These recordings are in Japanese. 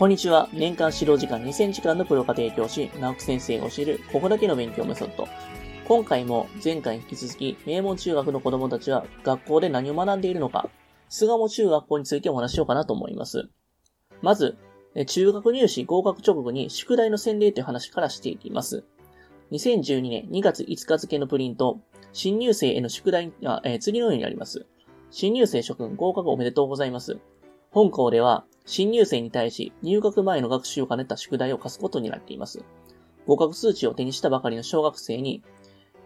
こんにちは。年間指導時間2000時間のプロ家庭教師、直木先生が教える、ここだけの勉強メソッド。今回も前回に引き続き、名門中学の子供たちは学校で何を学んでいるのか、巣鴨中学校についてお話しようかなと思います。まず、中学入試合格直後に宿題の洗礼という話からしていきます。2012年2月5日付のプリント、新入生への宿題は、えー、次のようにあります。新入生諸君合格おめでとうございます。本校では、新入生に対し入学前の学習を兼ねた宿題を課すことになっています。合格数値を手にしたばかりの小学生に、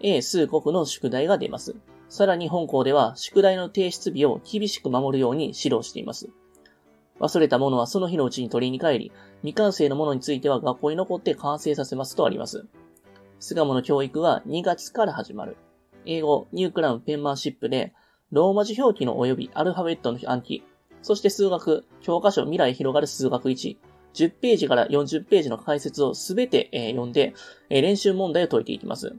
A 数国の宿題が出ます。さらに本校では宿題の提出日を厳しく守るように指導しています。忘れたものはその日のうちに取りに帰り、未完成のものについては学校に残って完成させますとあります。巣鴨の教育は2月から始まる。英語、ニュークラウンペンマンシップで、ローマ字表記の及びアルファベットの暗記、そして数学、教科書未来広がる数学1、10ページから40ページの解説をすべて、え、読んで、え、練習問題を解いていきます。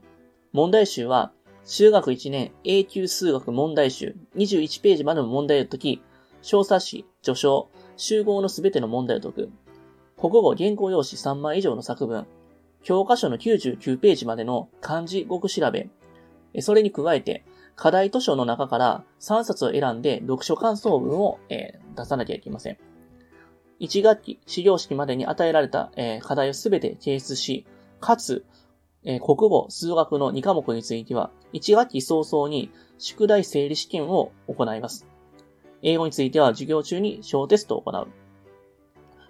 問題集は、中学1年 A 級数学問題集21ページまでの問題を解き、小冊子、序章、集合のすべての問題を解く。国語原稿用紙3枚以上の作文。教科書の99ページまでの漢字語句調べ。それに加えて、課題図書の中から3冊を選んで読書感想文を、えー、出さなきゃいけません。1学期、始業式までに与えられた、えー、課題をすべて提出し、かつ、えー、国語、数学の2科目については、1学期早々に宿題整理試験を行います。英語については授業中に小テストを行う。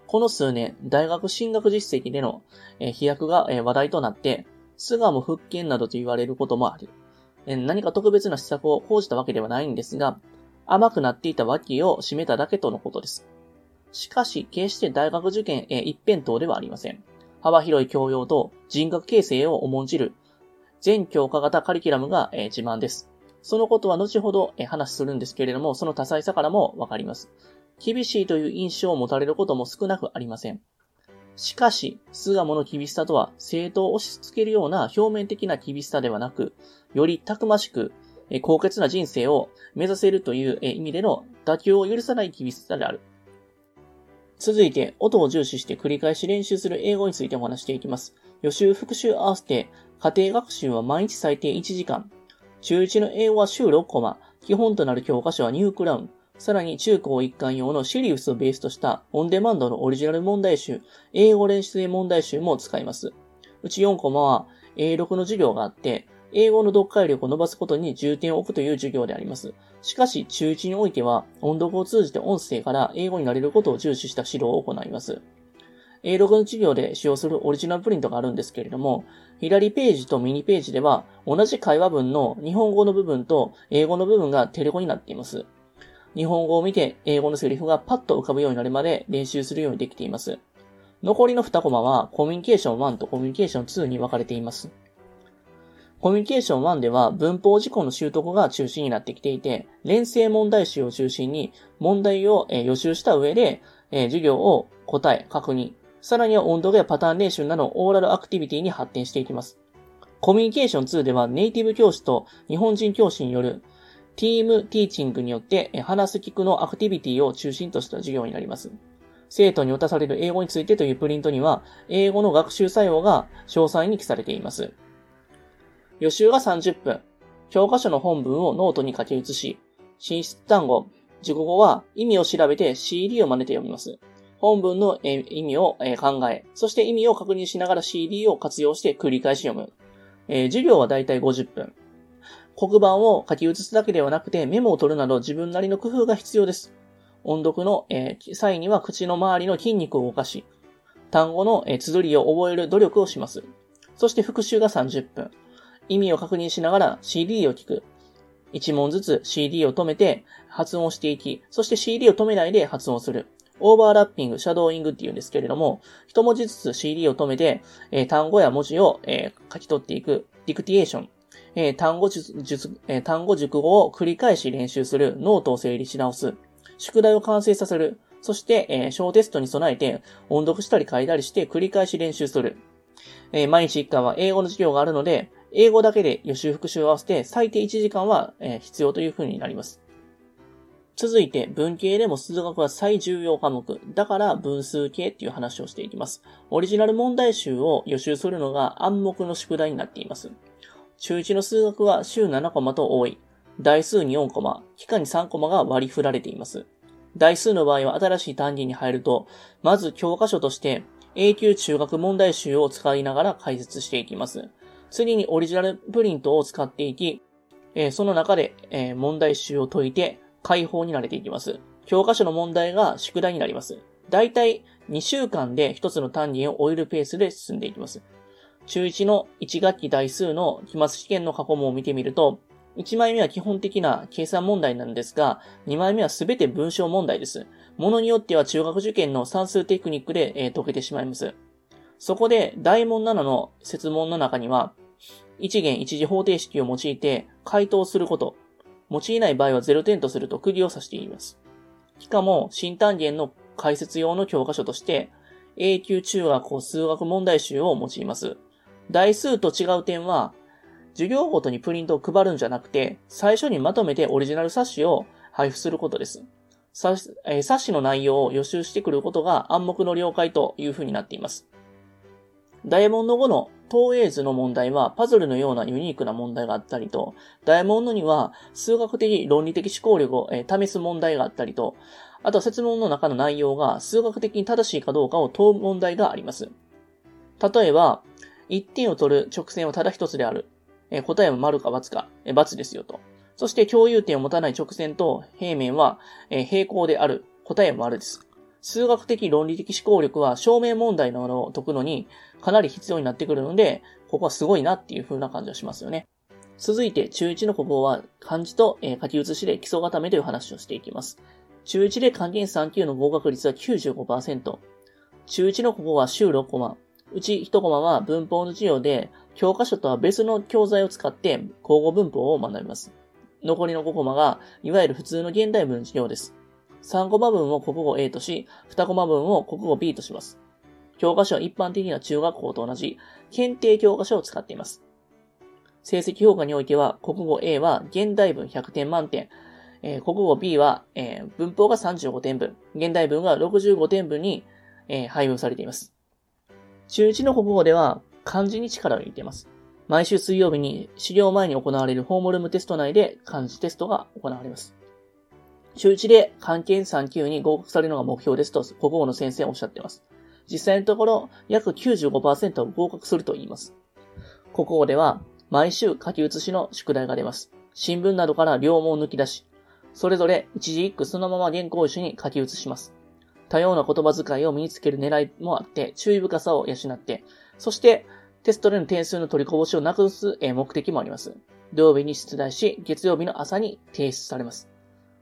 この数年、大学進学実績での、え、飛躍が、え、話題となって、巣鴨復権などと言われることもある。何か特別な施策を講じたわけではないんですが、甘くなっていた脇を締めただけとのことです。しかし、決して大学受験、一辺倒ではありません。幅広い教養と人格形成を重んじる全教科型カリキュラムが、自慢です。そのことは後ほど、話するんですけれども、その多彩さからもわかります。厳しいという印象を持たれることも少なくありません。しかし、巣鴨の厳しさとは、正当を押し付けるような表面的な厳しさではなく、よりたくましく、高潔な人生を目指せるという意味での妥協を許さない厳しさである。続いて、音を重視して繰り返し練習する英語についてお話していきます。予習復習合わせて、家庭学習は毎日最低1時間。中1の英語は週6コマ。基本となる教科書はニュークラウン。さらに中高一貫用のシリウスをベースとしたオンデマンドのオリジナル問題集、英語練習問題集も使います。うち4コマは A6 の授業があって、英語の読解力を伸ばすことに重点を置くという授業であります。しかし、中1においては、音読を通じて音声から英語になれることを重視した指導を行います。A6 の授業で使用するオリジナルプリントがあるんですけれども、左ページとミニページでは、同じ会話文の日本語の部分と英語の部分がテレコになっています。日本語を見て英語のセリフがパッと浮かぶようになるまで練習するようにできています。残りの2コマはコミュニケーション1とコミュニケーション2に分かれています。コミュニケーション1では文法事項の習得が中心になってきていて、連成問題集を中心に問題を予習した上で、授業を答え、確認、さらには音読やパターン練習などオーラルアクティビティに発展していきます。コミュニケーション2ではネイティブ教師と日本人教師によるティームティーチングによって話す聞くのアクティビティを中心とした授業になります。生徒に渡される英語についてというプリントには、英語の学習作法が詳細に記されています。予習が30分。教科書の本文をノートに書き写し、新出単語、熟語は意味を調べて CD を真似て読みます。本文の意味を考え、そして意味を確認しながら CD を活用して繰り返し読む。え授業はだいたい50分。黒板を書き写すだけではなくてメモを取るなど自分なりの工夫が必要です。音読の、えー、際には口の周りの筋肉を動かし、単語の、えー、綴りを覚える努力をします。そして復習が30分。意味を確認しながら CD を聞く。1問ずつ CD を止めて発音していき、そして CD を止めないで発音する。オーバーラッピング、シャドーイングって言うんですけれども、一文字ずつ CD を止めて、えー、単語や文字を、えー、書き取っていく、ディクティエーション。えー、単語術、えー、単語熟語を繰り返し練習する、ノートを整理し直す、宿題を完成させる、そして、えー、小テストに備えて音読したり書いたりして繰り返し練習する。えー、毎日1回は英語の授業があるので、英語だけで予習復習を合わせて最低1時間は、えー、必要という風になります。続いて、文系でも数学は最重要科目。だから文数系っていう話をしていきます。オリジナル問題集を予習するのが暗黙の宿題になっています。中1の数学は週7コマと多い。台数に4コマ、期間に3コマが割り振られています。台数の場合は新しい単元に入ると、まず教科書として永久中学問題集を使いながら解説していきます。次にオリジナルプリントを使っていき、えその中で、え問題集を解いて解放に慣れていきます。教科書の問題が宿題になります。だいたい2週間で1つの単元を終えるペースで進んでいきます。中1の1学期台数の期末試験の過去問を見てみると、1枚目は基本的な計算問題なんですが、2枚目はすべて文章問題です。ものによっては中学受験の算数テクニックで、えー、解けてしまいます。そこで、大問7の説問の中には、一元一次方程式を用いて回答すること、用いない場合は0点とすると釘を刺しています。しかも、新単元の解説用の教科書として、永久中学校数学問題集を用います。台数と違う点は、授業ごとにプリントを配るんじゃなくて、最初にまとめてオリジナル冊子を配布することです。冊子の内容を予習してくることが暗黙の了解という風になっています。大問の後の投影図の問題はパズルのようなユニークな問題があったりと、大問のには数学的論理的思考力を、試す問題があったりと、あとは説問の中の内容が数学的に正しいかどうかを問う問題があります。例えば、1点を取る直線はただ一つである。え答えは丸か×か、え×ですよと。そして共有点を持たない直線と平面は、え平行である。答えは丸です。数学的論理的思考力は証明問題などを解くのにかなり必要になってくるので、ここはすごいなっていう風な感じがしますよね。続いて、中1の国語は漢字と、え書き写しで基礎固めという話をしていきます。中1で漢検3級の合格率は95%。中1の国語は週6コマ。うち1コマは文法の授業で、教科書とは別の教材を使って交互文法を学びます。残りの5コマが、いわゆる普通の現代文授業です。3コマ分を国語 A とし、2コマ分を国語 B とします。教科書は一般的な中学校と同じ、検定教科書を使っています。成績評価においては、国語 A は現代文100点満点、えー、国語 B は、えー、文法が35点分、現代文が65点分に、えー、配分されています。中1の国語では漢字に力を入れています。毎週水曜日に資料前に行われるホームルームテスト内で漢字テストが行われます。中1で漢検3級に合格されるのが目標ですと国語の先生はおっしゃっています。実際のところ約95%合格すると言います。国語では毎週書き写しの宿題が出ます。新聞などから両門抜き出し、それぞれ一字一句そのまま原稿紙に書き写します。多様な言葉遣いを身につける狙いもあって、注意深さを養って、そしてテストでの点数の取りこぼしをなくす目的もあります。土曜日に出題し、月曜日の朝に提出されます。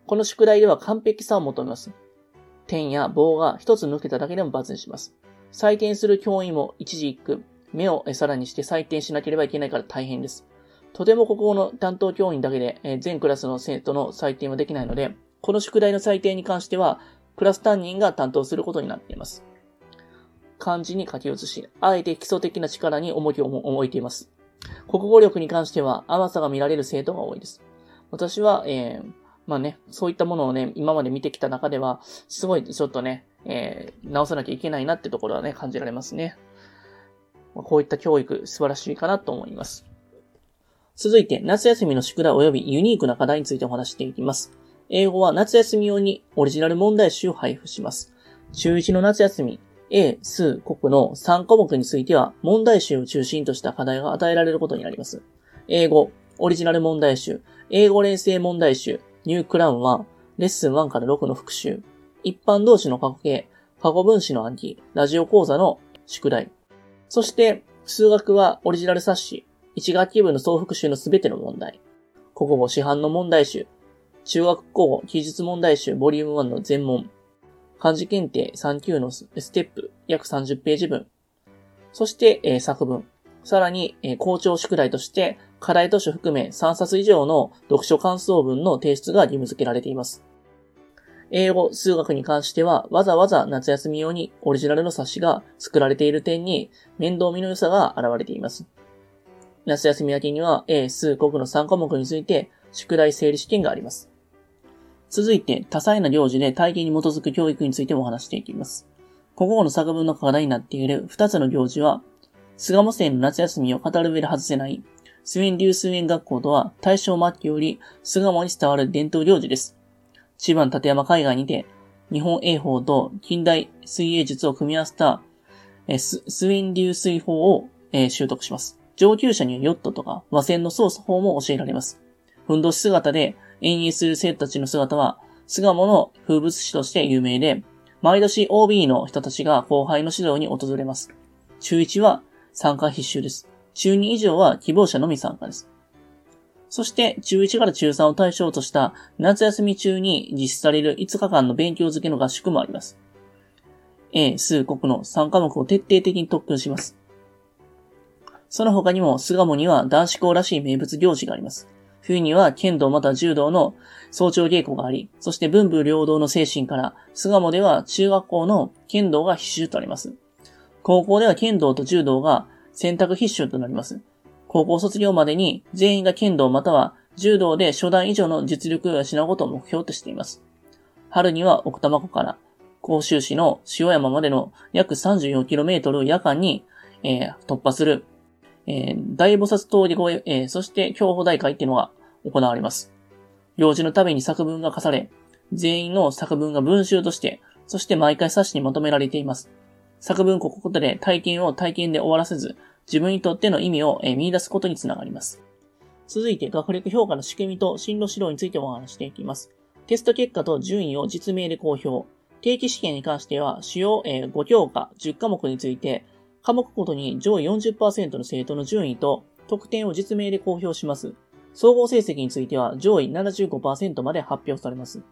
この宿題では完璧さを求めます。点や棒が一つ抜けただけでも罰にします。採点する教員も一時一句、目をさらにして採点しなければいけないから大変です。とても国語の担当教員だけで全クラスの生徒の採点はできないので、この宿題の採点に関しては、クラス担任が担当することになっています。漢字に書き写し、あえて基礎的な力に重きを置いています。国語力に関しては甘さが見られる生徒が多いです。私は、えー、まあね、そういったものをね、今まで見てきた中では、すごいちょっとね、えー、直さなきゃいけないなってところはね、感じられますね。ま、こういった教育、素晴らしいかなと思います。続いて、夏休みの宿題及びユニークな課題についてお話していきます。英語は夏休み用にオリジナル問題集を配布します。中1の夏休み、英、数、国の3科目については問題集を中心とした課題が与えられることになります。英語、オリジナル問題集、英語錬成問題集、ニュークラウンは、レッスン1から6の復習、一般動詞の過去形、過去分詞の暗記、ラジオ講座の宿題。そして、数学はオリジナル冊子、1学期分の総復習のすべての問題。国語市販の問題集、中学校記述問題集ボリューム1の全問。漢字検定3級のステップ約30ページ分。そして、えー、作文。さらに、えー、校長宿題として、課題図書含め3冊以上の読書感想文の提出が義務付けられています。英語、数学に関しては、わざわざ夏休み用にオリジナルの冊子が作られている点に、面倒見の良さが現れています。夏休み明けには、英、数、国の3科目について、宿題整理試験があります。続いて、多彩な行事で体験に基づく教育についてもお話していきます。国語の作文の課題になっている2つの行事は、菅母生の夏休みを語る上で外せない、スウェン流数園学校とは大正末期より菅母に伝わる伝統行事です。千葉の立山海岸にて、日本泳法と近代水泳術を組み合わせたススウィン流水法を、えー、習得します。上級者にはヨットとか和船の操作法も教えられます。ふんどし姿で演技する生徒たちの姿は、巣鴨の風物詩として有名で、毎年 OB の人たちが後輩の指導に訪れます。中1は参加必修です。中2以上は希望者のみ参加です。そして、中1から中3を対象とした夏休み中に実施される5日間の勉強付けの合宿もあります。A、数国の3科目を徹底的に特訓します。その他にも、巣鴨には男子校らしい名物行事があります。冬には剣道また柔道の早朝稽古があり、そして文武両道の精神から、巣鴨では中学校の剣道が必修とあります。高校では剣道と柔道が選択必修となります。高校卒業までに全員が剣道または柔道で初段以上の実力を養うことを目標としています。春には奥多摩湖から甲州市の塩山までの約 34km を夜間に、えー、突破するえー、大菩薩通り越え、えー、そして競歩大会っていうのが行われます。行事のために作文が課され、全員の作文が文集として、そして毎回冊子にまとめられています。作文こことで体験を体験で終わらせず、自分にとっての意味を見出すことにつながります。続いて学力評価の仕組みと進路指導についてお話していきます。テスト結果と順位を実名で公表。定期試験に関しては、主要5教科10科目について、科目ごとに上位40%の生徒の順位と得点を実名で公表します。総合成績については上位75%まで発表されます。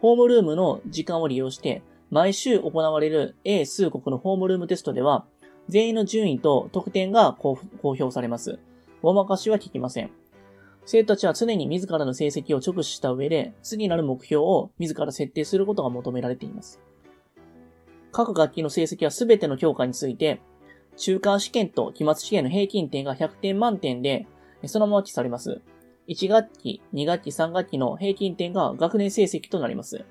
ホームルームの時間を利用して、毎週行われる A 数国のホームルームテストでは、全員の順位と得点が公表されます。ごまかしは聞きません。生徒たちは常に自らの成績を直視した上で、次なる目標を自ら設定することが求められています。各学期の成績は全ての教科について、中間試験と期末試験の平均点が100点満点で、そのまま記されます。1学期、2学期、3学期の平均点が学年成績となります。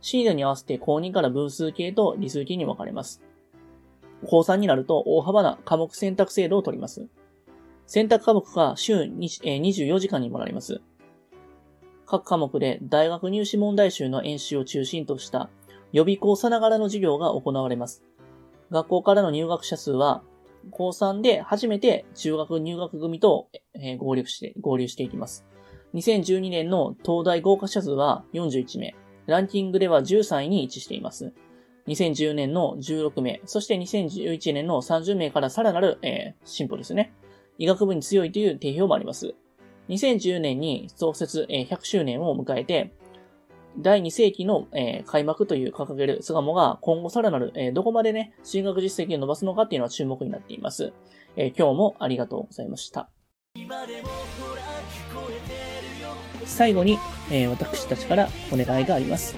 シードに合わせて公認から分数系と理数系に分かれます。高3になると大幅な科目選択制度を取ります。選択科目が週24時間にもらいます。各科目で大学入試問題集の演習を中心とした予備校さながらの授業が行われます。学校からの入学者数は、高3で初めて中学入学組と、合流して、合流していきます。2012年の東大合格者数は41名。ランキングでは13位に位置しています。2010年の16名、そして2011年の30名からさらなる、えー、進歩ですね。医学部に強いという定評もあります。2010年に創設、えー、100周年を迎えて、第2世紀の、えー、開幕という掲げる巣鴨が今後さらなる、えー、どこまでね、進学実績を伸ばすのかっていうのは注目になっています。えー、今日もありがとうございました。最後に、え私たちからお願いがあります。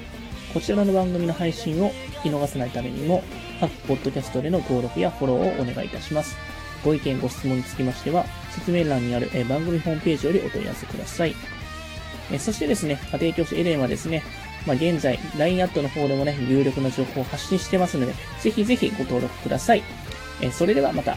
こちらの番組の配信を聞き逃さないためにも、各ポッドキャストでの登録やフォローをお願いいたします。ご意見、ご質問につきましては、説明欄にある、番組ホームページよりお問い合わせください。えそしてですね、家庭教師エレンはですね、まあ、現在、LINE アットの方でもね、有力な情報を発信してますので、ぜひぜひご登録ください。えそれではまた。